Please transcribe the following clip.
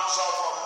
counsel from